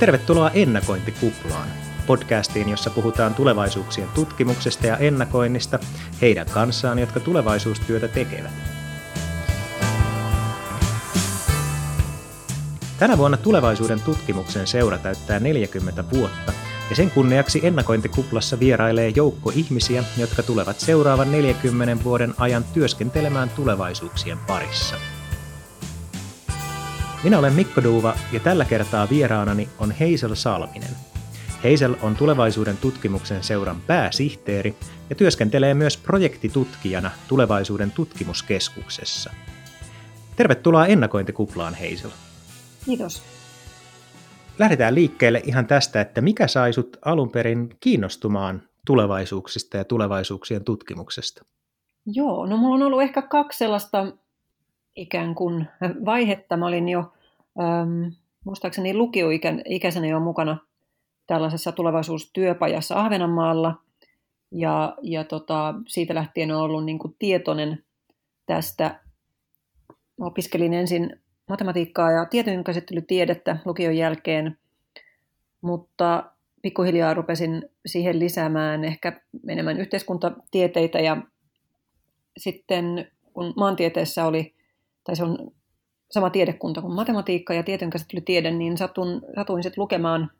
Tervetuloa Ennakointikuplaan, podcastiin, jossa puhutaan tulevaisuuksien tutkimuksesta ja ennakoinnista heidän kanssaan, jotka tulevaisuustyötä tekevät. Tänä vuonna tulevaisuuden tutkimuksen seura täyttää 40 vuotta, ja sen kunniaksi ennakointikuplassa vierailee joukko ihmisiä, jotka tulevat seuraavan 40 vuoden ajan työskentelemään tulevaisuuksien parissa. Minä olen Mikko Duuva ja tällä kertaa vieraanani on Heisel Salminen. Heisel on tulevaisuuden tutkimuksen seuran pääsihteeri ja työskentelee myös projektitutkijana tulevaisuuden tutkimuskeskuksessa. Tervetuloa ennakointikuplaan, Heisel. Kiitos. Lähdetään liikkeelle ihan tästä, että mikä sai sut alun perin kiinnostumaan tulevaisuuksista ja tulevaisuuksien tutkimuksesta? Joo, no mulla on ollut ehkä kaksi sellaista ikään kuin vaihetta. Mä olin jo, ähm, muistaakseni lukioikäisenä jo mukana tällaisessa tulevaisuustyöpajassa Ahvenanmaalla. Ja, ja tota, siitä lähtien on ollut niin kuin tietoinen tästä. Opiskelin ensin matematiikkaa ja tietojenkäsittelytiedettä lukion jälkeen, mutta pikkuhiljaa rupesin siihen lisäämään ehkä enemmän yhteiskuntatieteitä ja sitten kun maantieteessä oli, tai se on sama tiedekunta kuin matematiikka ja tietojenkäsittelytiede, niin satun, satuin sitten lukemaan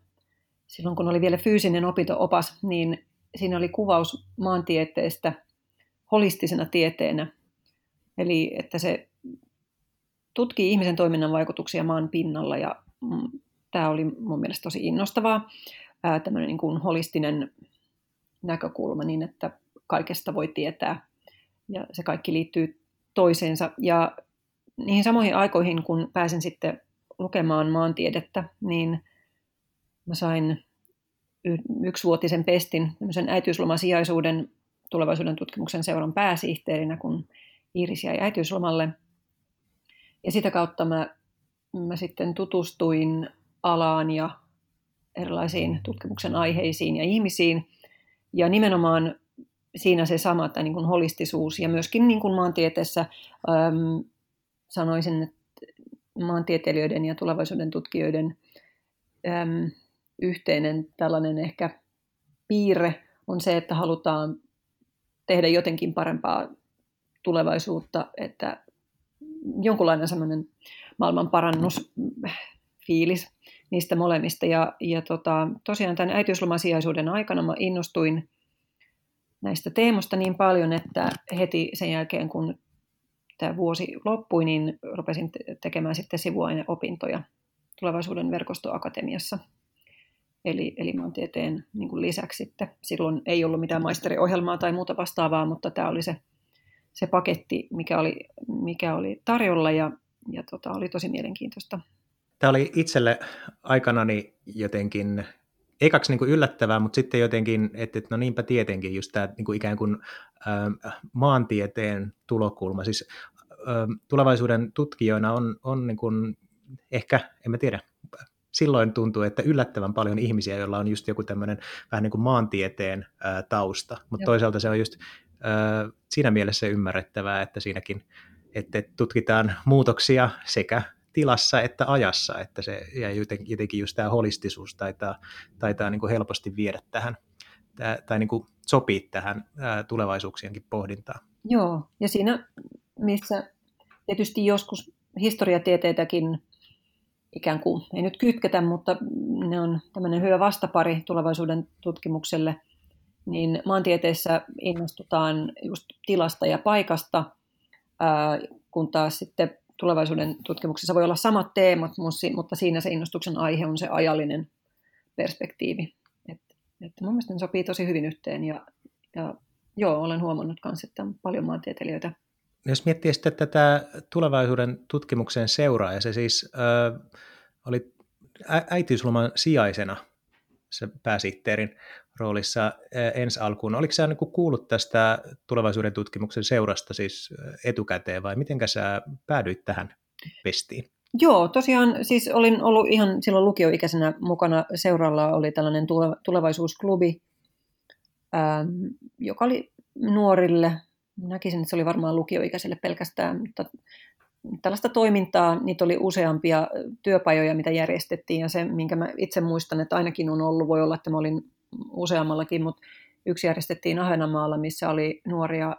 silloin kun oli vielä fyysinen opinto-opas, niin siinä oli kuvaus maantieteestä holistisena tieteenä. Eli että se tutkii ihmisen toiminnan vaikutuksia maan pinnalla ja mm, tämä oli mun mielestä tosi innostavaa, tämmöinen niin kuin holistinen näkökulma niin, että kaikesta voi tietää ja se kaikki liittyy toiseensa. Ja niihin samoihin aikoihin, kun pääsin sitten lukemaan maantiedettä, niin mä sain yksivuotisen pestin, tämmöisen äitiyslomasijaisuuden tulevaisuuden tutkimuksen seuran pääsihteerinä, kun Iiris jäi äitiyslomalle – ja sitä kautta mä, mä sitten tutustuin alaan ja erilaisiin tutkimuksen aiheisiin ja ihmisiin. Ja nimenomaan siinä se sama, että niin kuin holistisuus ja myöskin niin kuin maantieteessä sanoisin, että maantieteilijöiden ja tulevaisuuden tutkijoiden äm, yhteinen tällainen ehkä piirre on se, että halutaan tehdä jotenkin parempaa tulevaisuutta, että jonkunlainen semmoinen maailman parannusfiilis niistä molemmista. Ja, ja tota, tosiaan tämän äitiyslomasijaisuuden aikana mä innostuin näistä teemosta niin paljon, että heti sen jälkeen, kun tämä vuosi loppui, niin rupesin tekemään sitten sivuaineopintoja tulevaisuuden verkostoakatemiassa. Eli, eli maantieteen niin kuin lisäksi sitten. Silloin ei ollut mitään maisteriohjelmaa tai muuta vastaavaa, mutta tämä oli se se paketti, mikä oli, mikä oli tarjolla ja, ja tota, oli tosi mielenkiintoista. Tämä oli itselle aikanani jotenkin ekaksi niin kuin yllättävää, mutta sitten jotenkin, että, että no niinpä tietenkin just tämä niin kuin ikään kuin äh, maantieteen tulokulma. Siis äh, tulevaisuuden tutkijoina on, on niin kuin, ehkä, en mä tiedä, silloin tuntuu, että yllättävän paljon ihmisiä, joilla on just joku tämmöinen vähän niin kuin maantieteen ää, tausta, mutta toisaalta se on just siinä mielessä ymmärrettävää, että siinäkin että tutkitaan muutoksia sekä tilassa että ajassa, että se ja jotenkin just tämä holistisuus taitaa, taitaa niin kuin helposti viedä tähän tai niin kuin sopii tähän tulevaisuuksienkin pohdintaan. Joo, ja siinä missä tietysti joskus historiatieteitäkin ikään kuin, ei nyt kytketä, mutta ne on tämmöinen hyvä vastapari tulevaisuuden tutkimukselle – niin maantieteessä innostutaan just tilasta ja paikasta, kun taas sitten tulevaisuuden tutkimuksessa voi olla samat teemat, mutta siinä se innostuksen aihe on se ajallinen perspektiivi. Että, että mun mielestä ne sopii tosi hyvin yhteen ja, ja joo, olen huomannut myös, että on paljon maantieteilijöitä. Jos miettii sitten tätä tulevaisuuden tutkimuksen seuraa, ja se siis äh, oli äitiysloman sijaisena se pääsihteerin roolissa ensi alkuun. Oliko sä niin kuullut tästä tulevaisuuden tutkimuksen seurasta siis etukäteen vai miten sä päädyit tähän pestiin? Joo, tosiaan siis olin ollut ihan silloin lukioikäisenä mukana seuralla oli tällainen tulevaisuusklubi, ähm, joka oli nuorille, näkisin, että se oli varmaan lukioikäisille pelkästään, mutta tällaista toimintaa, niitä oli useampia työpajoja, mitä järjestettiin, ja se, minkä mä itse muistan, että ainakin on ollut, voi olla, että mä olin useammallakin, mutta yksi järjestettiin Ahvenanmaalla, missä oli nuoria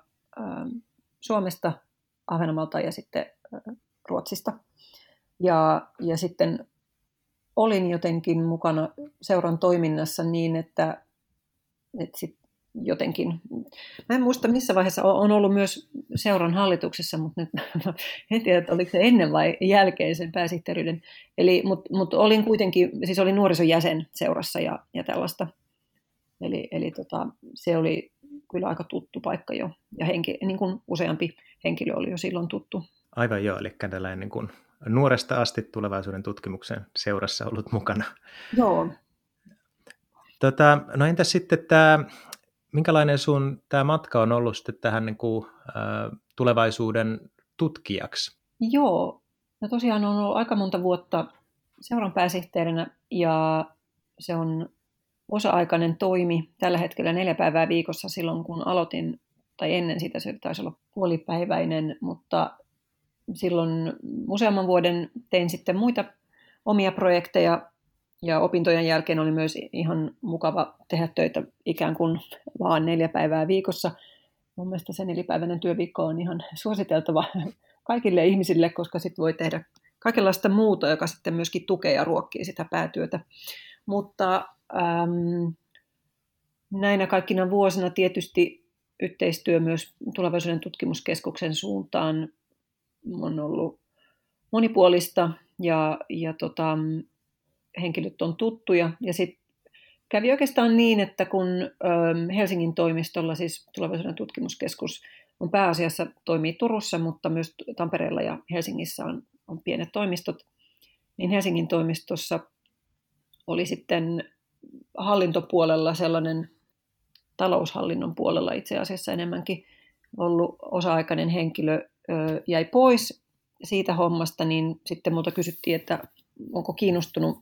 Suomesta, Ahvenanmaalta ja sitten Ruotsista. Ja, ja sitten olin jotenkin mukana seuran toiminnassa niin, että, että sit jotenkin, mä en muista missä vaiheessa on ollut myös seuran hallituksessa, mutta nyt en tiedä, että oliko se ennen vai jälkeen sen pääsihteeryyden. Eli, mutta, mutta olin kuitenkin, siis olin nuorison jäsen seurassa ja, ja tällaista. Eli, eli tota, se oli kyllä aika tuttu paikka jo, ja henki, niin kuin useampi henkilö oli jo silloin tuttu. Aivan joo, eli tällainen niin kuin nuoresta asti tulevaisuuden tutkimuksen seurassa ollut mukana. Joo. Tota, no entäs sitten tämä, minkälainen sun tämä matka on ollut sitten tähän niin kuin, äh, tulevaisuuden tutkijaksi? Joo, no tosiaan on ollut aika monta vuotta seuran pääsihteerinä ja se on osa-aikainen toimi tällä hetkellä neljä päivää viikossa silloin, kun aloitin, tai ennen sitä se taisi olla puolipäiväinen, mutta silloin useamman vuoden tein sitten muita omia projekteja ja opintojen jälkeen oli myös ihan mukava tehdä töitä ikään kuin vaan neljä päivää viikossa. Mun mielestä se nelipäiväinen työviikko on ihan suositeltava kaikille ihmisille, koska sitten voi tehdä kaikenlaista muuta, joka sitten myöskin tukee ja ruokkii sitä päätyötä. Mutta äm, näinä kaikkina vuosina tietysti yhteistyö myös tulevaisuuden tutkimuskeskuksen suuntaan on ollut monipuolista ja, ja tota, henkilöt on tuttuja. Ja sitten kävi oikeastaan niin, että kun Helsingin toimistolla, siis tulevaisuuden tutkimuskeskus, on pääasiassa toimii Turussa, mutta myös Tampereella ja Helsingissä on, on pienet toimistot, niin Helsingin toimistossa oli sitten hallintopuolella sellainen taloushallinnon puolella itse asiassa enemmänkin ollut osa-aikainen henkilö, jäi pois siitä hommasta, niin sitten multa kysyttiin, että onko kiinnostunut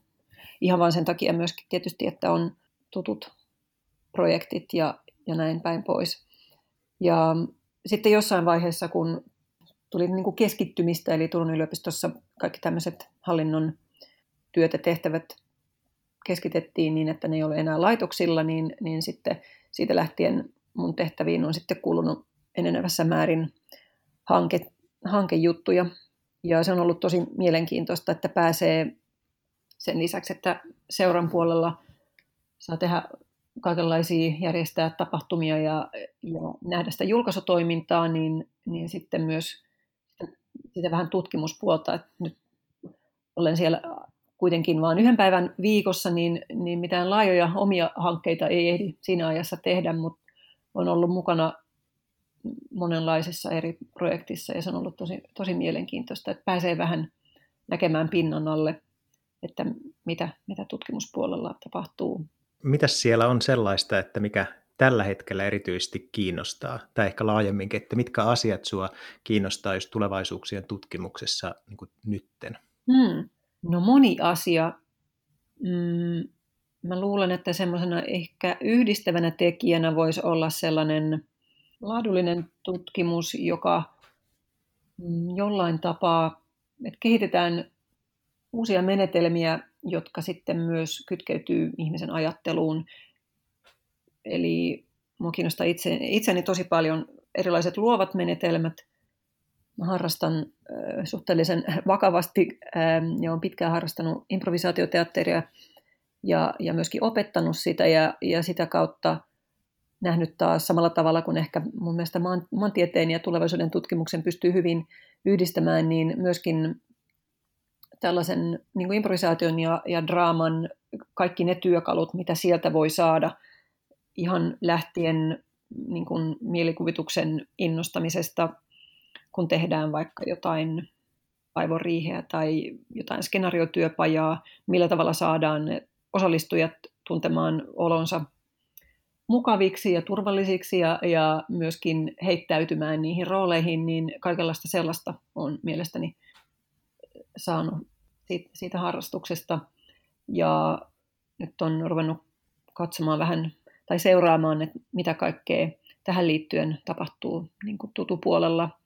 ihan vain sen takia myöskin tietysti, että on tutut projektit ja, ja näin päin pois. Ja sitten jossain vaiheessa, kun tuli niin kuin keskittymistä, eli Turun yliopistossa kaikki tämmöiset hallinnon työtä tehtävät keskitettiin niin, että ne ei ole enää laitoksilla, niin, niin sitten siitä lähtien mun tehtäviin on sitten kuulunut enenevässä määrin hanke, hankejuttuja. Ja se on ollut tosi mielenkiintoista, että pääsee sen lisäksi, että seuran puolella saa tehdä kaikenlaisia järjestää tapahtumia ja, ja nähdä sitä julkaisutoimintaa, niin, niin sitten myös sitä vähän tutkimuspuolta, että nyt olen siellä kuitenkin vain yhden päivän viikossa, niin, niin mitään laajoja omia hankkeita ei ehdi siinä ajassa tehdä, mutta on ollut mukana monenlaisissa eri projektissa ja se on ollut tosi, tosi mielenkiintoista, että pääsee vähän näkemään pinnan alle, että mitä, mitä tutkimuspuolella tapahtuu. Mitäs siellä on sellaista, että mikä tällä hetkellä erityisesti kiinnostaa, tai ehkä laajemminkin, että mitkä asiat sinua kiinnostaa just tulevaisuuksien tutkimuksessa niin nytten? Hmm. No moni asia. Mm, mä luulen, että semmoisena ehkä yhdistävänä tekijänä voisi olla sellainen laadullinen tutkimus, joka mm, jollain tapaa, että kehitetään uusia menetelmiä, jotka sitten myös kytkeytyy ihmisen ajatteluun. Eli minua kiinnostaa itse, itseni tosi paljon erilaiset luovat menetelmät. Mä harrastan suhteellisen vakavasti ja olen pitkään harrastanut improvisaatioteatteria ja, ja myöskin opettanut sitä ja, ja sitä kautta nähnyt taas samalla tavalla kuin ehkä mun mielestä maan, maantieteen ja tulevaisuuden tutkimuksen pystyy hyvin yhdistämään, niin myöskin tällaisen niin kuin improvisaation ja, ja draaman kaikki ne työkalut, mitä sieltä voi saada ihan lähtien niin kuin mielikuvituksen innostamisesta, kun tehdään vaikka jotain aivoriiheä tai jotain skenaariotyöpajaa, millä tavalla saadaan osallistujat tuntemaan olonsa mukaviksi ja turvallisiksi ja, ja myöskin heittäytymään niihin rooleihin, niin kaikenlaista sellaista on mielestäni saanut siitä, siitä harrastuksesta. Ja nyt on ruvennut katsomaan vähän tai seuraamaan, että mitä kaikkea tähän liittyen tapahtuu niin tutupuolella.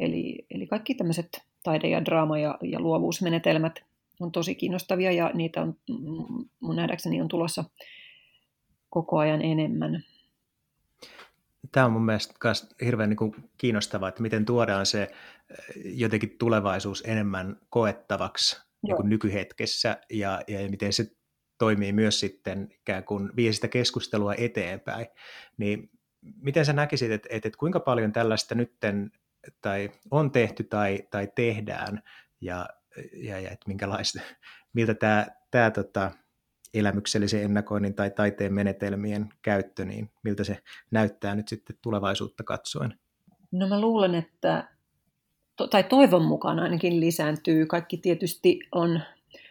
Eli, eli kaikki tämmöiset taide ja draama ja, ja luovuusmenetelmät on tosi kiinnostavia ja niitä on mun nähdäkseni on tulossa koko ajan enemmän. Tämä on mun mielestä myös hirveän niin kiinnostavaa, että miten tuodaan se eh, jotenkin tulevaisuus enemmän koettavaksi niin kuin nykyhetkessä ja, ja miten se toimii myös sitten ikään kuin vie sitä keskustelua eteenpäin. Niin miten sä näkisit, että, että, että kuinka paljon tällaista nytten tai on tehty tai, tai tehdään ja, ja, ja että minkälaista, miltä tämä, tämä tota, elämyksellisen ennakoinnin tai taiteen menetelmien käyttö, niin miltä se näyttää nyt sitten tulevaisuutta katsoen? No mä luulen, että, tai toivon mukaan ainakin lisääntyy. Kaikki tietysti on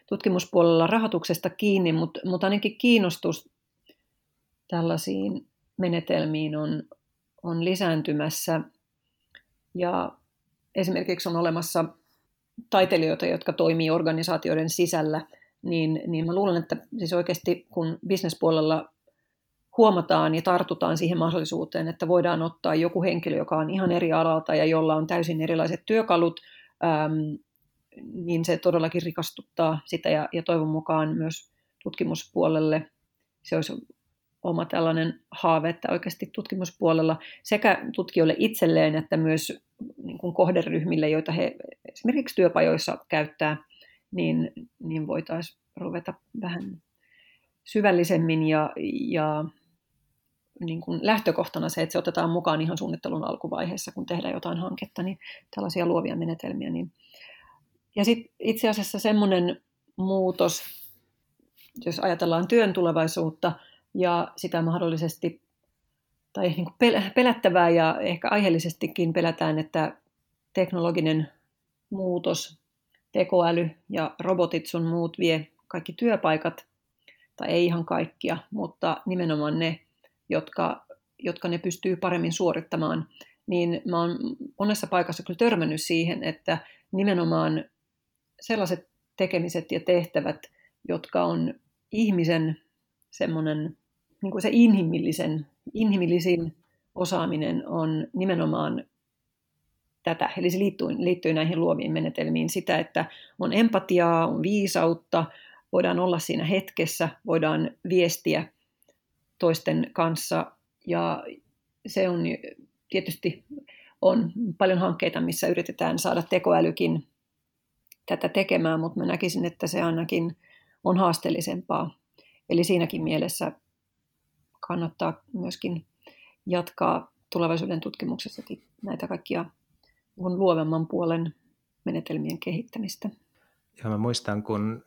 tutkimuspuolella rahoituksesta kiinni, mutta, mutta ainakin kiinnostus tällaisiin menetelmiin on, on lisääntymässä. Ja esimerkiksi on olemassa taiteilijoita, jotka toimii organisaatioiden sisällä, niin, niin mä luulen, että siis oikeasti kun bisnespuolella huomataan ja tartutaan siihen mahdollisuuteen, että voidaan ottaa joku henkilö, joka on ihan eri alalta ja jolla on täysin erilaiset työkalut, äm, niin se todellakin rikastuttaa sitä ja, ja toivon mukaan myös tutkimuspuolelle se olisi oma tällainen haave, että oikeasti tutkimuspuolella sekä tutkijoille itselleen että myös niin kuin kohderyhmille, joita he esimerkiksi työpajoissa käyttää, niin, niin voitaisiin ruveta vähän syvällisemmin ja, ja niin kuin lähtökohtana se, että se otetaan mukaan ihan suunnittelun alkuvaiheessa, kun tehdään jotain hanketta, niin tällaisia luovia menetelmiä. Niin. Ja sitten itse asiassa semmoinen muutos, jos ajatellaan työn tulevaisuutta ja sitä mahdollisesti, tai niin kuin pelättävää ja ehkä aiheellisestikin pelätään, että teknologinen muutos, tekoäly ja robotit sun muut vie kaikki työpaikat, tai ei ihan kaikkia, mutta nimenomaan ne, jotka, jotka ne pystyy paremmin suorittamaan, niin mä oon monessa paikassa kyllä törmännyt siihen, että nimenomaan sellaiset tekemiset ja tehtävät, jotka on ihmisen semmoinen, niin kuin se inhimillisen, inhimillisin osaaminen on nimenomaan tätä. Eli se liittyy, liittyy näihin luoviin menetelmiin sitä, että on empatiaa, on viisautta, voidaan olla siinä hetkessä, voidaan viestiä toisten kanssa ja se on tietysti on paljon hankkeita, missä yritetään saada tekoälykin tätä tekemään, mutta mä näkisin, että se ainakin on haasteellisempaa. Eli siinäkin mielessä kannattaa myöskin jatkaa tulevaisuuden tutkimuksessakin näitä kaikkia luovemman puolen menetelmien kehittämistä. Ja mä muistan, kun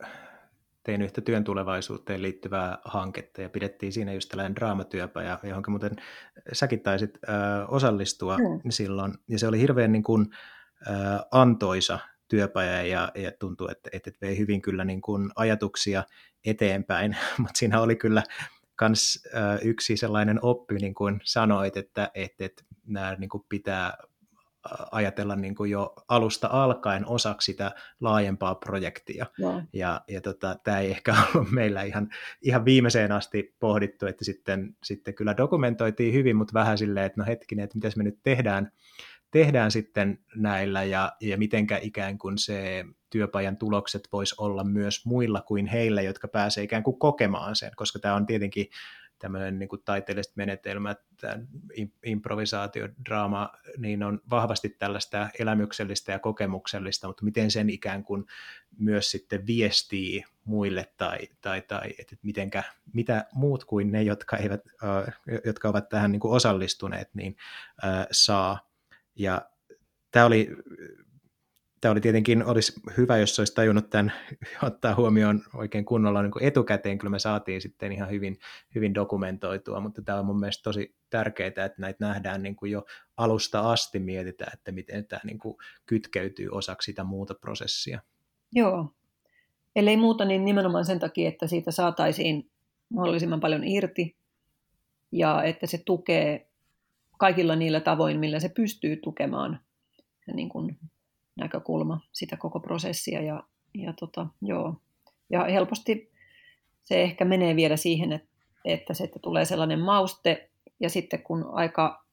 tein yhtä työn tulevaisuuteen liittyvää hanketta ja pidettiin siinä just tällainen draamatyöpaja, johon muuten säkin taisit ö, osallistua mm. silloin. Ja se oli hirveän niin kuin, ö, antoisa työpaja ja, ja tuntui, että, että vei hyvin kyllä niin kuin ajatuksia eteenpäin, mutta siinä oli kyllä kans yksi sellainen oppi, niin kuin sanoit, että, että, että nämä niin kuin pitää ajatella niin kuin jo alusta alkaen osaksi sitä laajempaa projektia. No. Ja, ja tota, tämä ei ehkä ollut meillä ihan, ihan viimeiseen asti pohdittu, että sitten, sitten kyllä dokumentoitiin hyvin, mutta vähän silleen, että no hetkinen, että mitä me nyt tehdään, tehdään sitten näillä ja, ja mitenkä ikään kuin se työpajan tulokset vois olla myös muilla kuin heillä, jotka pääsee ikään kuin kokemaan sen, koska tämä on tietenkin tämmöinen niin taiteelliset menetelmät, improvisaatio, draama, niin on vahvasti tällaista elämyksellistä ja kokemuksellista, mutta miten sen ikään kuin myös sitten viestii muille tai, tai, tai että mitenkä, mitä muut kuin ne, jotka, eivät, äh, jotka ovat tähän niin kuin osallistuneet, niin äh, saa. Ja tämä oli tämä oli tietenkin, olisi hyvä, jos olisi tajunnut tämän ottaa huomioon oikein kunnolla niin kuin etukäteen, kyllä me saatiin sitten ihan hyvin, hyvin dokumentoitua, mutta tämä on mun mielestä tosi tärkeää, että näitä nähdään niin kuin jo alusta asti mietitään, että miten tämä niin kuin kytkeytyy osaksi sitä muuta prosessia. Joo, ellei muuta, niin nimenomaan sen takia, että siitä saataisiin mahdollisimman paljon irti ja että se tukee kaikilla niillä tavoin, millä se pystyy tukemaan niin kuin näkökulma sitä koko prosessia. Ja, ja, tota, joo. ja helposti se ehkä menee vielä siihen, että, että se että tulee sellainen mauste, ja sitten kun aika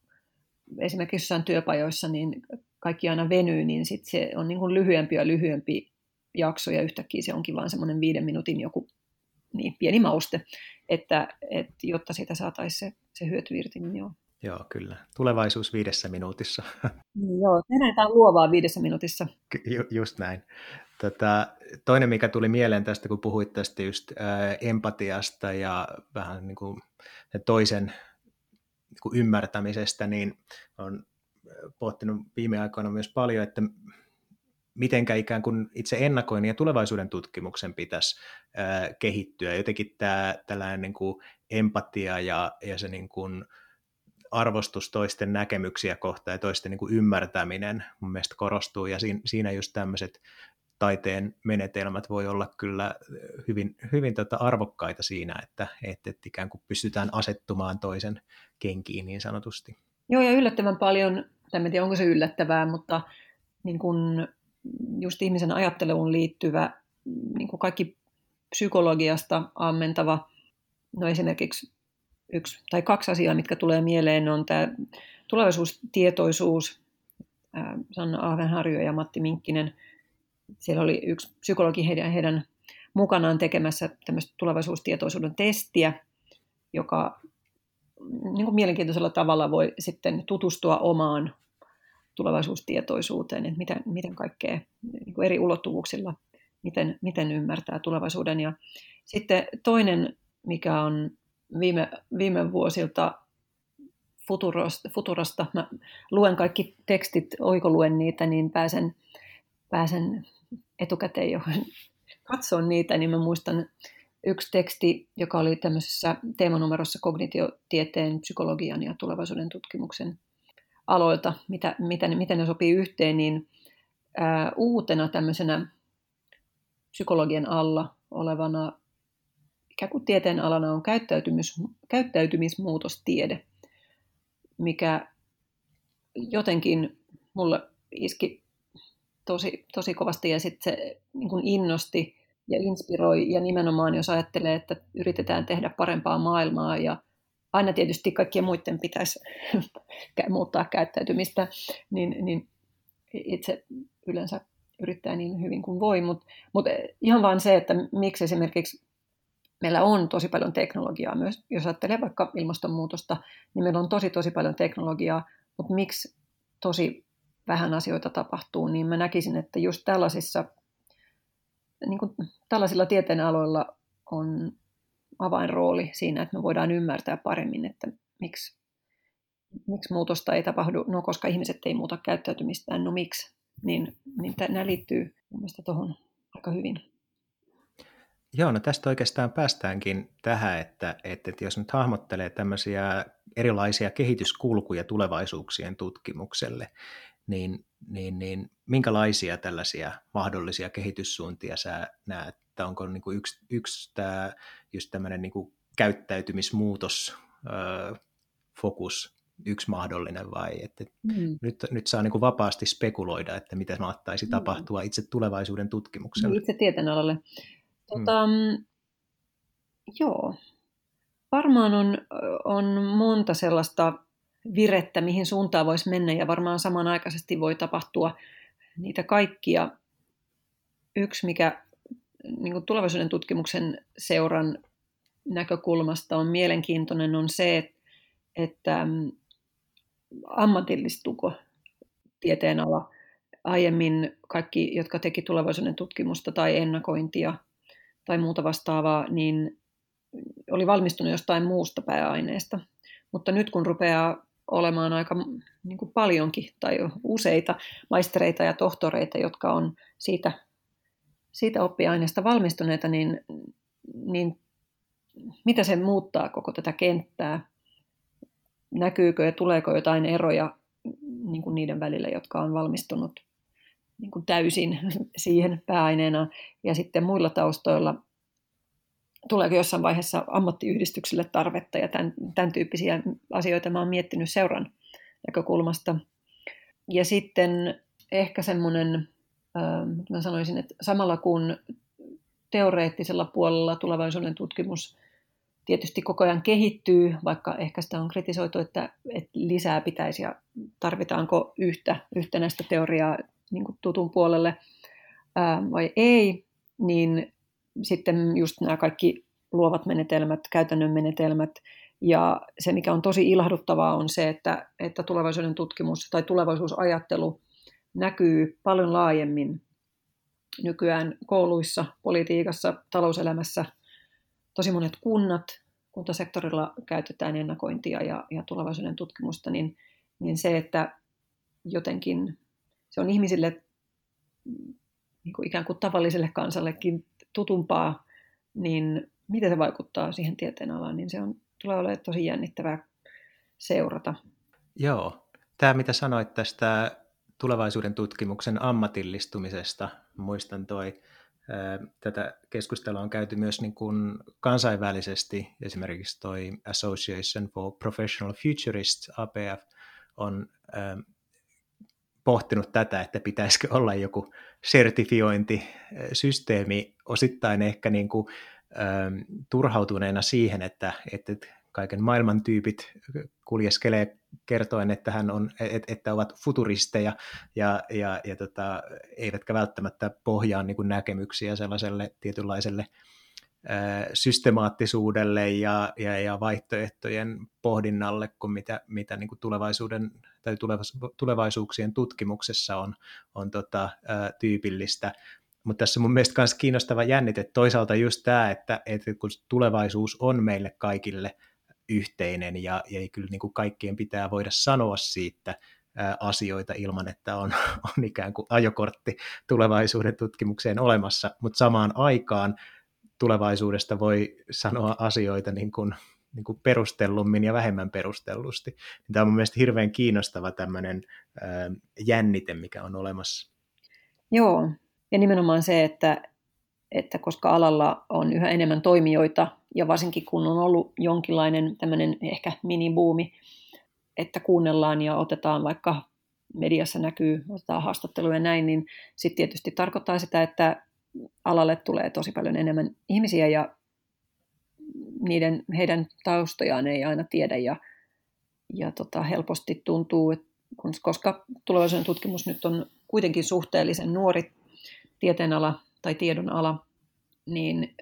esimerkiksi jossain työpajoissa, niin kaikki aina venyy, niin sit se on niin kuin lyhyempi ja lyhyempi jakso ja yhtäkkiä se onkin vain semmoinen viiden minuutin joku niin, pieni mauste, että, että jotta siitä saataisiin se, se hyöty irti, niin joo. Joo, kyllä. Tulevaisuus viidessä minuutissa. Niin, joo, tehdään luovaa viidessä minuutissa. Ju, just näin. Tätä, toinen, mikä tuli mieleen tästä, kun puhuit tästä just ää, empatiasta ja vähän niin kuin toisen niin kuin ymmärtämisestä, niin on pohtinut viime aikoina myös paljon, että mitenkä ikään kuin itse ennakoinnin ja tulevaisuuden tutkimuksen pitäisi ää, kehittyä. Jotenkin tämä tällainen niin kuin empatia ja, ja se niin kuin arvostus toisten näkemyksiä kohtaan ja toisten niin kuin ymmärtäminen mun mielestä korostuu, ja siinä, just tämmöiset taiteen menetelmät voi olla kyllä hyvin, hyvin tota arvokkaita siinä, että, että, että ikään kuin pystytään asettumaan toisen kenkiin niin sanotusti. Joo, ja yllättävän paljon, en tiedä onko se yllättävää, mutta niin kun just ihmisen ajatteluun liittyvä niin kuin kaikki psykologiasta ammentava, no esimerkiksi yksi tai kaksi asiaa, mitkä tulee mieleen, on tämä tulevaisuustietoisuus, Sanna Ahvenharjo ja Matti Minkkinen. Siellä oli yksi psykologi heidän, heidän mukanaan tekemässä tämmöistä tulevaisuustietoisuuden testiä, joka niin kuin mielenkiintoisella tavalla voi sitten tutustua omaan tulevaisuustietoisuuteen, että miten, miten kaikkea niin kuin eri ulottuvuuksilla, miten, miten ymmärtää tulevaisuuden. Ja sitten toinen, mikä on viime, viime vuosilta Futurosta, Futurosta, mä luen kaikki tekstit, oikoluen niitä, niin pääsen, pääsen etukäteen jo katsoa niitä, niin mä muistan yksi teksti, joka oli tämmöisessä teemanumerossa kognitiotieteen, psykologian ja tulevaisuuden tutkimuksen aloilta, mitä, mitä, miten ne sopii yhteen, niin ää, uutena tämmöisenä psykologian alla olevana ikään kuin tieteen alana on käyttäytymis, käyttäytymismuutostiede, mikä jotenkin mulle iski tosi, tosi kovasti ja sitten se niin innosti ja inspiroi. Ja nimenomaan jos ajattelee, että yritetään tehdä parempaa maailmaa ja aina tietysti kaikkien muiden pitäisi muuttaa käyttäytymistä, niin, niin itse yleensä yrittää niin hyvin kuin voi, mutta mut ihan vaan se, että miksi esimerkiksi meillä on tosi paljon teknologiaa myös, jos ajattelee vaikka ilmastonmuutosta, niin meillä on tosi tosi paljon teknologiaa, mutta miksi tosi vähän asioita tapahtuu, niin mä näkisin, että just tällaisissa, niin kuin tällaisilla tieteenaloilla on avainrooli siinä, että me voidaan ymmärtää paremmin, että miksi, miksi muutosta ei tapahdu, no koska ihmiset ei muuta käyttäytymistään, no miksi, niin, niin nämä liittyy mielestäni tuohon aika hyvin. Joo, no tästä oikeastaan päästäänkin tähän, että, että, että jos nyt hahmottelee tämmöisiä erilaisia kehityskulkuja tulevaisuuksien tutkimukselle, niin, niin, niin minkälaisia tällaisia mahdollisia kehityssuuntia sä näet? Että onko niin kuin yksi, yksi tämä just tämmöinen niin kuin käyttäytymismuutos, öö, fokus yksi mahdollinen vai että mm. nyt, nyt saa niin kuin vapaasti spekuloida, että mitä mahtaisi mm. tapahtua itse tulevaisuuden tutkimukselle. Itse tieteenalalle. Tota, mm. Joo. Varmaan on, on monta sellaista virettä, mihin suuntaan voisi mennä ja varmaan samanaikaisesti voi tapahtua niitä kaikkia. Yksi, mikä niin tulevaisuuden tutkimuksen seuran näkökulmasta on mielenkiintoinen, on se, että, että mm, ammatillistuko tieteenala. Aiemmin kaikki, jotka teki tulevaisuuden tutkimusta tai ennakointia – tai muuta vastaavaa, niin oli valmistunut jostain muusta pääaineesta. Mutta nyt kun rupeaa olemaan aika niin kuin paljonkin tai useita maistereita ja tohtoreita, jotka on siitä, siitä oppiaineesta valmistuneita, niin, niin mitä se muuttaa koko tätä kenttää? Näkyykö ja tuleeko jotain eroja niin kuin niiden välillä, jotka on valmistunut niin kuin täysin siihen pääaineena. Ja sitten muilla taustoilla tuleeko jossain vaiheessa ammattiyhdistykselle tarvetta ja tämän, tämän tyyppisiä asioita mä oon miettinyt seuran näkökulmasta. Ja sitten ehkä semmoinen, mä sanoisin, että samalla kun teoreettisella puolella tulevaisuuden tutkimus tietysti koko ajan kehittyy, vaikka ehkä sitä on kritisoitu, että, että lisää pitäisi ja tarvitaanko yhtä yhtenäistä teoriaa niin kuin tutun puolelle ää, vai ei, niin sitten just nämä kaikki luovat menetelmät, käytännön menetelmät, ja se, mikä on tosi ilahduttavaa, on se, että, että tulevaisuuden tutkimus tai tulevaisuusajattelu näkyy paljon laajemmin nykyään kouluissa, politiikassa, talouselämässä. Tosi monet kunnat, kuntasektorilla käytetään ennakointia ja, ja tulevaisuuden tutkimusta, niin, niin se, että jotenkin se on ihmisille niin kuin ikään kuin tavalliselle kansallekin tutumpaa, niin miten se vaikuttaa siihen tieteen alaan, niin se on, tulee olemaan tosi jännittävää seurata. Joo. Tämä, mitä sanoit tästä tulevaisuuden tutkimuksen ammatillistumisesta, muistan toi, tätä keskustelua on käyty myös niin kuin kansainvälisesti, esimerkiksi toi Association for Professional Futurists, APF, on pohtinut tätä, että pitäisikö olla joku sertifiointisysteemi osittain ehkä niin kuin, ähm, turhautuneena siihen, että, että kaiken maailman tyypit kuljeskelee kertoen, että, hän on, et, että ovat futuristeja ja, ja, ja tota, eivätkä välttämättä pohjaa niin kuin näkemyksiä sellaiselle tietynlaiselle systemaattisuudelle ja, ja, ja vaihtoehtojen pohdinnalle kuin mitä, mitä niin kuin tulevaisuuden tai tulevaisuuksien tutkimuksessa on, on tota, ää, tyypillistä. Mutta tässä mun mielestä myös kiinnostava jännite toisaalta just tämä, että, että kun tulevaisuus on meille kaikille yhteinen ja, ja kyllä niin kuin kaikkien pitää voida sanoa siitä asioita ilman, että on, on ikään kuin ajokortti tulevaisuuden tutkimukseen olemassa, mutta samaan aikaan tulevaisuudesta voi sanoa asioita niin kuin, niin kuin perustellummin ja vähemmän perustellusti. Niin tämä on mielestäni hirveän kiinnostava tämmöinen jännite, mikä on olemassa. Joo, ja nimenomaan se, että, että koska alalla on yhä enemmän toimijoita, ja varsinkin kun on ollut jonkinlainen tämmöinen ehkä minibuumi, että kuunnellaan ja otetaan vaikka mediassa näkyy, otetaan haastatteluja ja näin, niin sitten tietysti tarkoittaa sitä, että alalle tulee tosi paljon enemmän ihmisiä ja niiden, heidän taustojaan ei aina tiedä ja, ja tota, helposti tuntuu, että koska tulevaisuuden tutkimus nyt on kuitenkin suhteellisen nuori tieteenala tai tiedon ala, niin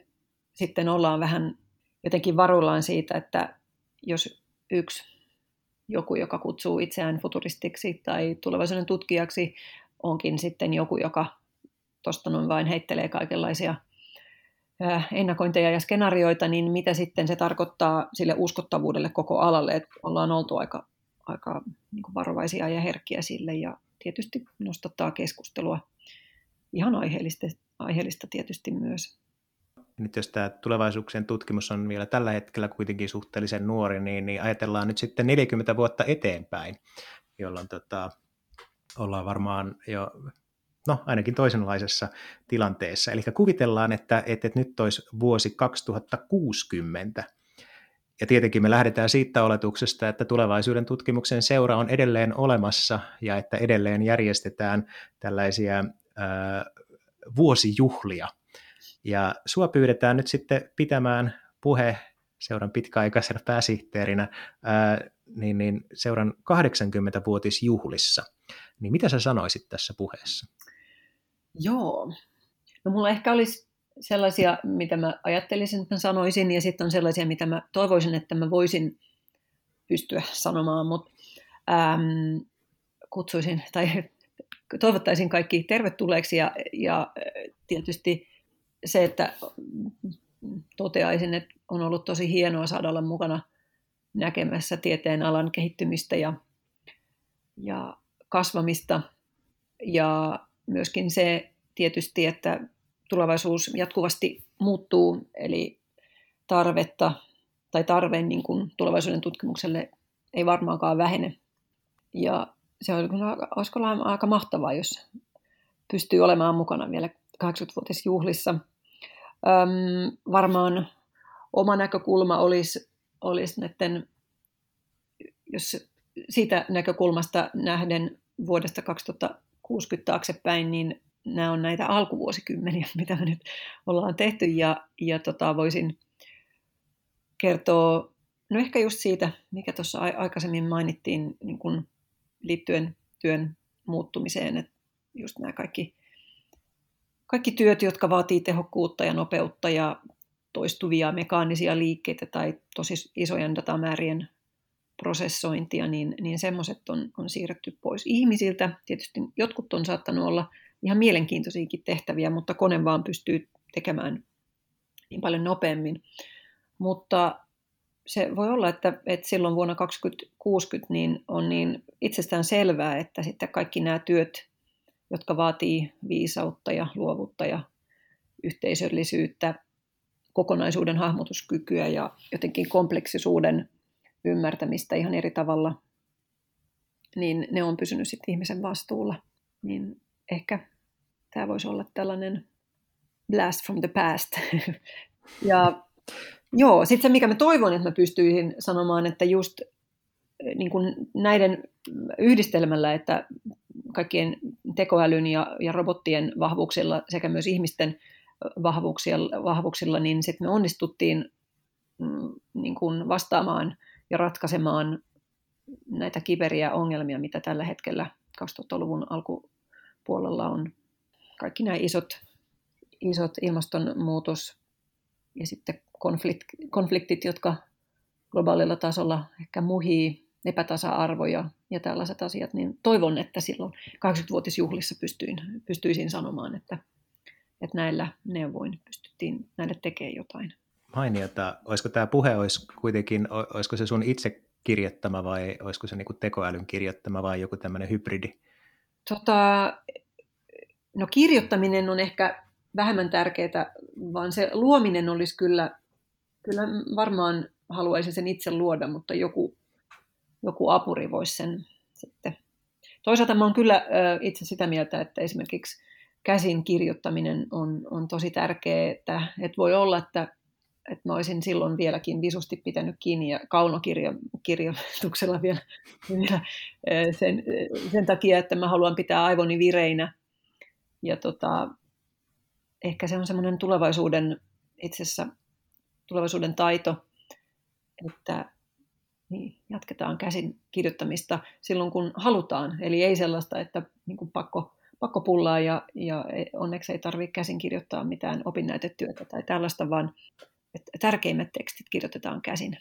sitten ollaan vähän jotenkin varuillaan siitä, että jos yksi joku, joka kutsuu itseään futuristiksi tai tulevaisuuden tutkijaksi, onkin sitten joku, joka noin vain heittelee kaikenlaisia ennakointeja ja skenaarioita, niin mitä sitten se tarkoittaa sille uskottavuudelle koko alalle, että ollaan oltu aika, aika niin varovaisia ja herkkiä sille ja tietysti nostattaa keskustelua ihan aiheellista, aiheellista tietysti myös. Nyt jos tämä tulevaisuuksien tutkimus on vielä tällä hetkellä kuitenkin suhteellisen nuori, niin, niin ajatellaan nyt sitten 40 vuotta eteenpäin, jolloin tota, ollaan varmaan jo no ainakin toisenlaisessa tilanteessa. Eli kuvitellaan, että, että nyt olisi vuosi 2060, ja tietenkin me lähdetään siitä oletuksesta, että tulevaisuuden tutkimuksen seura on edelleen olemassa ja että edelleen järjestetään tällaisia ää, vuosijuhlia. Ja sua pyydetään nyt sitten pitämään puhe seuran pitkäaikaisena pääsihteerinä ää, niin, niin seuran 80-vuotisjuhlissa. Niin mitä sä sanoisit tässä puheessa? Joo. No mulla ehkä olisi sellaisia, mitä mä ajattelisin, että mä sanoisin, ja sitten on sellaisia, mitä mä toivoisin, että mä voisin pystyä sanomaan, mutta ähm, kutsuisin tai toivottaisin kaikki tervetulleeksi ja, ja tietysti se, että toteaisin, että on ollut tosi hienoa saada olla mukana näkemässä tieteen alan kehittymistä ja, ja kasvamista ja myöskin se tietysti, että tulevaisuus jatkuvasti muuttuu, eli tarvetta tai tarve niin kuin tulevaisuuden tutkimukselle ei varmaankaan vähene. Ja se olisi kyllä aika mahtavaa, jos pystyy olemaan mukana vielä 80-vuotisjuhlissa. Öm, varmaan oma näkökulma olisi, olisi näiden, jos siitä näkökulmasta nähden vuodesta 2000 60 taaksepäin, niin nämä on näitä alkuvuosikymmeniä, mitä me nyt ollaan tehty, ja, ja tota, voisin kertoo, no ehkä just siitä, mikä tuossa aikaisemmin mainittiin niin kun liittyen työn muuttumiseen, että just nämä kaikki, kaikki työt, jotka vaatii tehokkuutta ja nopeutta ja toistuvia mekaanisia liikkeitä tai tosi isojen datamäärien prosessointia, niin, niin semmoiset on, on siirretty pois ihmisiltä. Tietysti jotkut on saattanut olla ihan mielenkiintoisiakin tehtäviä, mutta kone vaan pystyy tekemään niin paljon nopeammin. Mutta se voi olla, että, että silloin vuonna 2060 niin on niin itsestään selvää, että sitten kaikki nämä työt, jotka vaatii viisautta ja luovuutta ja yhteisöllisyyttä, kokonaisuuden hahmotuskykyä ja jotenkin kompleksisuuden ymmärtämistä ihan eri tavalla, niin ne on pysynyt sitten ihmisen vastuulla. Niin ehkä tämä voisi olla tällainen blast from the past. ja joo, sitten se mikä mä toivon, että mä pystyisin sanomaan, että just eh, niin kuin näiden yhdistelmällä, että kaikkien tekoälyn ja, ja robottien vahvuuksilla sekä myös ihmisten vahvuuksilla, vahvuuksilla niin sitten me onnistuttiin mm, niin kuin vastaamaan ja ratkaisemaan näitä kiperiä ongelmia, mitä tällä hetkellä 2000-luvun alkupuolella on. Kaikki nämä isot, isot ilmastonmuutos ja sitten konfliktit, jotka globaalilla tasolla ehkä muhii epätasa-arvoja ja tällaiset asiat, niin toivon, että silloin 80-vuotisjuhlissa pystyin, pystyisin sanomaan, että, että näillä neuvoin pystyttiin näille tekemään jotain mainiota. Olisiko tämä puhe, olisi kuitenkin, olisiko se sun itse kirjoittama vai olisiko se niinku tekoälyn kirjoittama vai joku tämmöinen hybridi? Tota, no kirjoittaminen on ehkä vähemmän tärkeää, vaan se luominen olisi kyllä, kyllä varmaan haluaisin sen itse luoda, mutta joku, joku apuri voisi sen sitten. Toisaalta mä oon kyllä itse sitä mieltä, että esimerkiksi käsin kirjoittaminen on, on tosi tärkeää, että, että voi olla, että että mä olisin silloin vieläkin visusti pitänyt kiinni ja kaunokirjoituksella vielä, vielä sen, sen takia, että mä haluan pitää aivoni vireinä. Ja tota, ehkä se on semmoinen tulevaisuuden, itse asiassa tulevaisuuden taito, että niin, jatketaan käsin kirjoittamista silloin, kun halutaan. Eli ei sellaista, että niin kuin pakko, pakko pullaa ja, ja onneksi ei tarvitse käsin kirjoittaa mitään opinnäytetyötä tai tällaista, vaan että tärkeimmät tekstit kirjoitetaan käsin.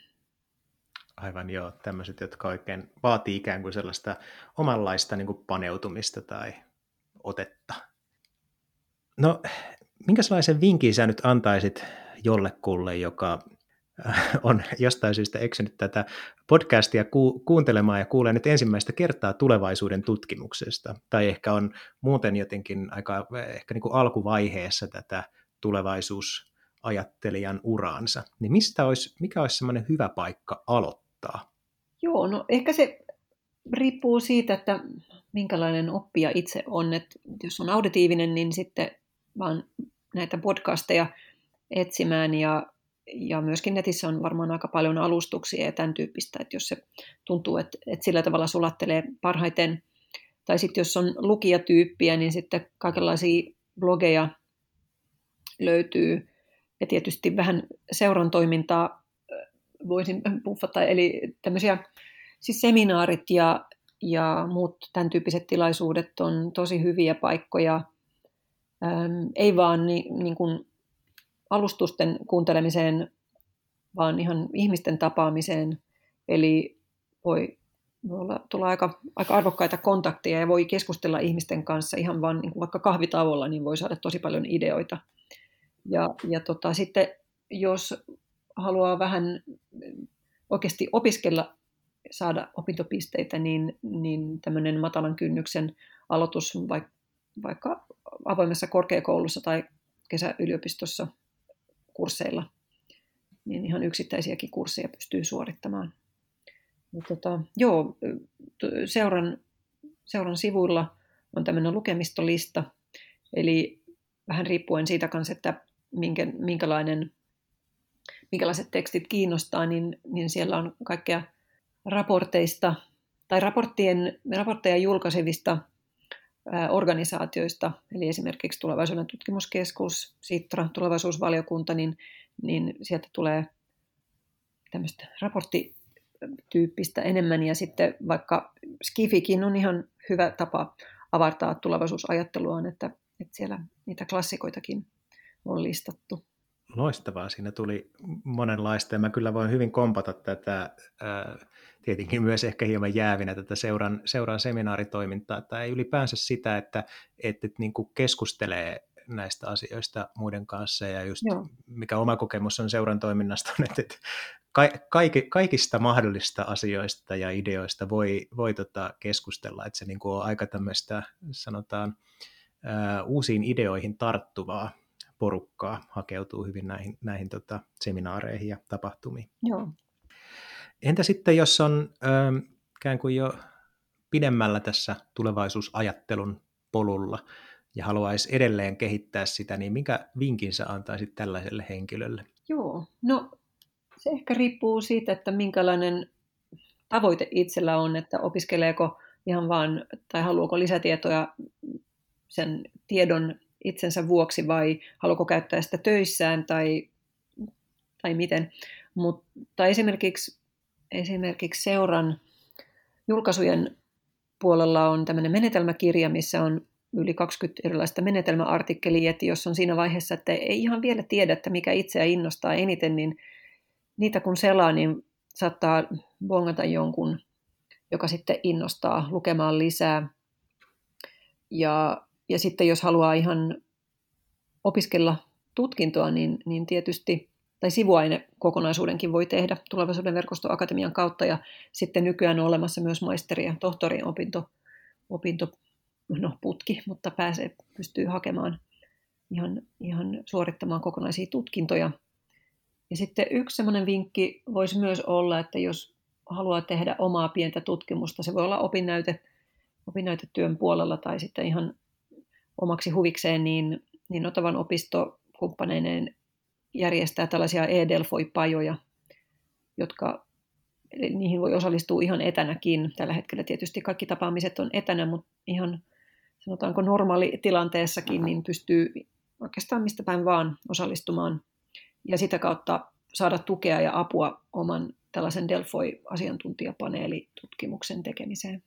Aivan joo, tämmöiset, jotka oikein vaatii ikään kuin sellaista omanlaista niin kuin paneutumista tai otetta. No, minkälaisen vinkin sä nyt antaisit jollekulle, joka äh, on jostain syystä eksynyt tätä podcastia ku- kuuntelemaan ja kuulee nyt ensimmäistä kertaa tulevaisuuden tutkimuksesta, tai ehkä on muuten jotenkin aika ehkä niin kuin alkuvaiheessa tätä tulevaisuus ajattelijan uraansa, niin mistä olisi, mikä olisi semmoinen hyvä paikka aloittaa? Joo, no ehkä se riippuu siitä, että minkälainen oppija itse on. että jos on auditiivinen, niin sitten vaan näitä podcasteja etsimään ja, ja myöskin netissä on varmaan aika paljon alustuksia ja tämän tyyppistä, että jos se tuntuu, että, että sillä tavalla sulattelee parhaiten, tai sitten jos on lukijatyyppiä, niin sitten kaikenlaisia blogeja löytyy ja tietysti vähän seuran toimintaa voisin puffata, eli tämmöisiä siis seminaarit ja, ja muut tämän tyyppiset tilaisuudet on tosi hyviä paikkoja, ähm, ei vaan ni, niin kuin alustusten kuuntelemiseen, vaan ihan ihmisten tapaamiseen, eli voi, voi olla, tulla aika, aika arvokkaita kontakteja ja voi keskustella ihmisten kanssa ihan vaan niin kuin vaikka kahvitauolla, niin voi saada tosi paljon ideoita – ja, ja tota, sitten jos haluaa vähän oikeasti opiskella, saada opintopisteitä, niin, niin tämmöinen matalan kynnyksen aloitus vaikka, vaikka avoimessa korkeakoulussa tai kesäyliopistossa kursseilla, niin ihan yksittäisiäkin kursseja pystyy suorittamaan. Ja tota, joo, seuran, seuran sivuilla on tämmöinen lukemistolista, eli vähän riippuen siitä kanssa, että minkä, minkälainen, minkälaiset tekstit kiinnostaa, niin, niin siellä on kaikkea raporteista tai raporttien, raportteja julkaisevista organisaatioista, eli esimerkiksi Tulevaisuuden tutkimuskeskus, Sitra, tulevaisuusvaliokunta, niin, niin sieltä tulee tämmöistä raporttityyppistä enemmän, ja sitten vaikka Skifikin on ihan hyvä tapa avartaa tulevaisuusajatteluaan, että, että siellä niitä klassikoitakin on listattu. Loistavaa, siinä tuli monenlaista ja mä kyllä voin hyvin kompata tätä, ää, tietenkin myös ehkä hieman jäävinä tätä seuran, seuran seminaaritoimintaa, tai ylipäänsä sitä, että, että, niin kuin keskustelee näistä asioista muiden kanssa ja just Joo. mikä oma kokemus on seuran toiminnasta on, että, että kaikki, kaikista mahdollista asioista ja ideoista voi, voi tota keskustella, että se niin kuin on aika tämmöistä sanotaan uusiin ideoihin tarttuvaa porukkaa hakeutuu hyvin näihin, näihin tota, seminaareihin ja tapahtumiin. Joo. Entä sitten, jos on ö, ikään kuin jo pidemmällä tässä tulevaisuusajattelun polulla ja haluaisi edelleen kehittää sitä, niin mikä vinkin sä antaisit tällaiselle henkilölle? Joo, no se ehkä riippuu siitä, että minkälainen tavoite itsellä on, että opiskeleeko ihan vaan tai haluaako lisätietoja sen tiedon itsensä vuoksi vai haluaako käyttää sitä töissään tai, tai miten. Mutta esimerkiksi, esimerkiksi seuran julkaisujen puolella on tämmöinen menetelmäkirja, missä on yli 20 erilaista menetelmäartikkelia, että jos on siinä vaiheessa, että ei ihan vielä tiedä, että mikä itseä innostaa eniten, niin niitä kun selaa, niin saattaa bongata jonkun, joka sitten innostaa lukemaan lisää. Ja ja sitten jos haluaa ihan opiskella tutkintoa, niin, niin tietysti, tai sivuainekokonaisuudenkin voi tehdä tulevaisuuden verkostoakatemian kautta, ja sitten nykyään on olemassa myös maisteri- ja tohtorin opinto, opinto no, putki, mutta pääsee, pystyy hakemaan ihan, ihan suorittamaan kokonaisia tutkintoja. Ja sitten yksi semmoinen vinkki voisi myös olla, että jos haluaa tehdä omaa pientä tutkimusta, se voi olla opinnäyte, opinnäytetyön puolella tai sitten ihan omaksi huvikseen, niin, niin Otavan opisto kumppaneineen järjestää tällaisia e-Delfoi-pajoja, jotka niihin voi osallistua ihan etänäkin. Tällä hetkellä tietysti kaikki tapaamiset on etänä, mutta ihan sanotaanko normaalitilanteessakin, niin pystyy oikeastaan mistä päin vaan osallistumaan ja sitä kautta saada tukea ja apua oman tällaisen Delfoi-asiantuntijapaneelitutkimuksen tekemiseen.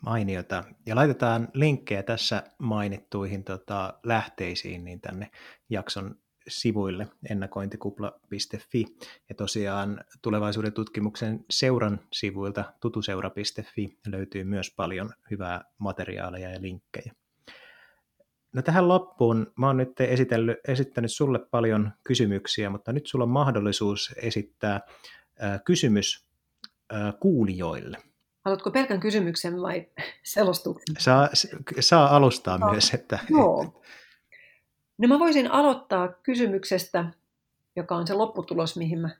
Mainiota. Ja laitetaan linkkejä tässä mainittuihin tota, lähteisiin niin tänne jakson sivuille ennakointikupla.fi ja tosiaan tulevaisuuden tutkimuksen seuran sivuilta tutuseura.fi löytyy myös paljon hyvää materiaalia ja linkkejä. No tähän loppuun, mä oon nyt esitellyt, esittänyt sulle paljon kysymyksiä, mutta nyt sulla on mahdollisuus esittää äh, kysymys äh, kuulijoille. Haluatko pelkän kysymyksen vai selostuksen? Saa, saa alustaa no, myös. Että, joo. No mä voisin aloittaa kysymyksestä, joka on se lopputulos, mihin mä,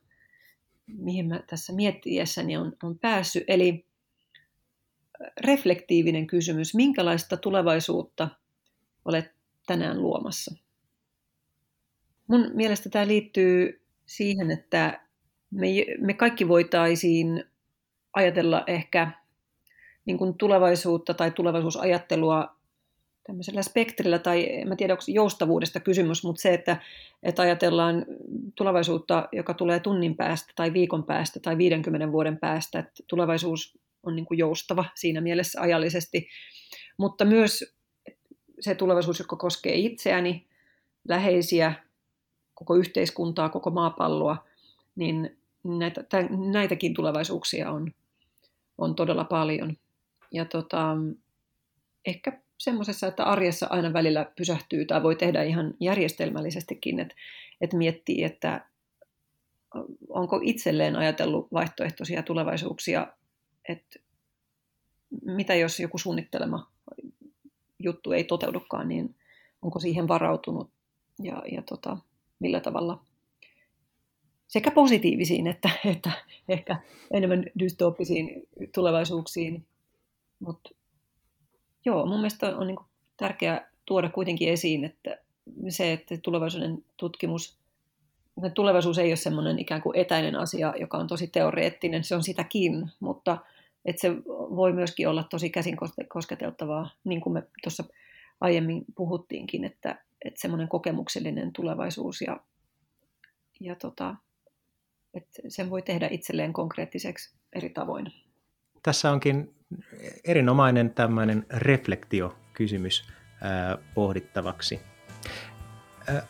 mihin mä tässä miettiessäni on, on päässyt. Eli reflektiivinen kysymys. Minkälaista tulevaisuutta olet tänään luomassa? Mun mielestä tämä liittyy siihen, että me, me kaikki voitaisiin ajatella ehkä niin kuin tulevaisuutta tai tulevaisuusajattelua tämmöisellä spektrillä, tai en tiedä, onko joustavuudesta kysymys, mutta se, että, että ajatellaan tulevaisuutta, joka tulee tunnin päästä tai viikon päästä tai 50 vuoden päästä, että tulevaisuus on niin kuin joustava siinä mielessä ajallisesti, mutta myös se tulevaisuus, joka koskee itseäni, läheisiä, koko yhteiskuntaa, koko maapalloa, niin näitä, näitäkin tulevaisuuksia on, on todella paljon. Ja tota, ehkä semmoisessa, että arjessa aina välillä pysähtyy tai voi tehdä ihan järjestelmällisestikin, että, että miettii, että onko itselleen ajatellut vaihtoehtoisia tulevaisuuksia, että mitä jos joku suunnittelema juttu ei toteudukaan, niin onko siihen varautunut ja, ja tota, millä tavalla sekä positiivisiin että, että ehkä enemmän dystooppisiin tulevaisuuksiin. Mutta joo, mun mielestä on niin tärkeää tuoda kuitenkin esiin, että se, että tulevaisuuden tutkimus, tulevaisuus ei ole semmoinen ikään kuin etäinen asia, joka on tosi teoreettinen, se on sitäkin, mutta että se voi myöskin olla tosi käsin kosketeltavaa, niin kuin me tuossa aiemmin puhuttiinkin, että, että semmoinen kokemuksellinen tulevaisuus ja, ja tota, että sen voi tehdä itselleen konkreettiseksi eri tavoin. Tässä onkin erinomainen tämmöinen reflektiokysymys ää, pohdittavaksi. Ää,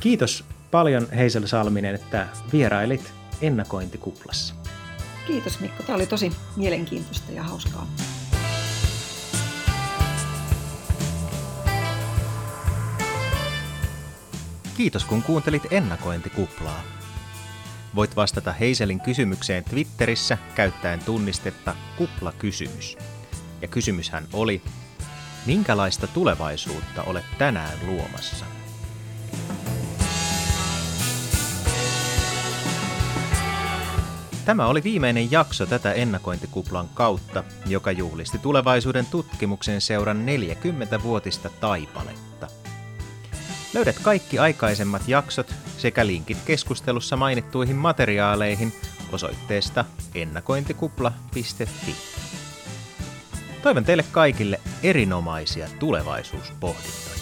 kiitos paljon Heisel Salminen, että vierailit ennakointikuplassa. Kiitos Mikko, tämä oli tosi mielenkiintoista ja hauskaa. Kiitos kun kuuntelit ennakointikuplaa. Voit vastata Heiselin kysymykseen Twitterissä käyttäen tunnistetta kuplakysymys. Ja kysymyshän oli, minkälaista tulevaisuutta olet tänään luomassa? Tämä oli viimeinen jakso tätä ennakointikuplan kautta, joka juhlisti tulevaisuuden tutkimuksen seuran 40-vuotista taipaletta. Löydät kaikki aikaisemmat jaksot sekä linkit keskustelussa mainittuihin materiaaleihin osoitteesta ennakointikupla.fi. Toivon teille kaikille erinomaisia tulevaisuuspohdintoja.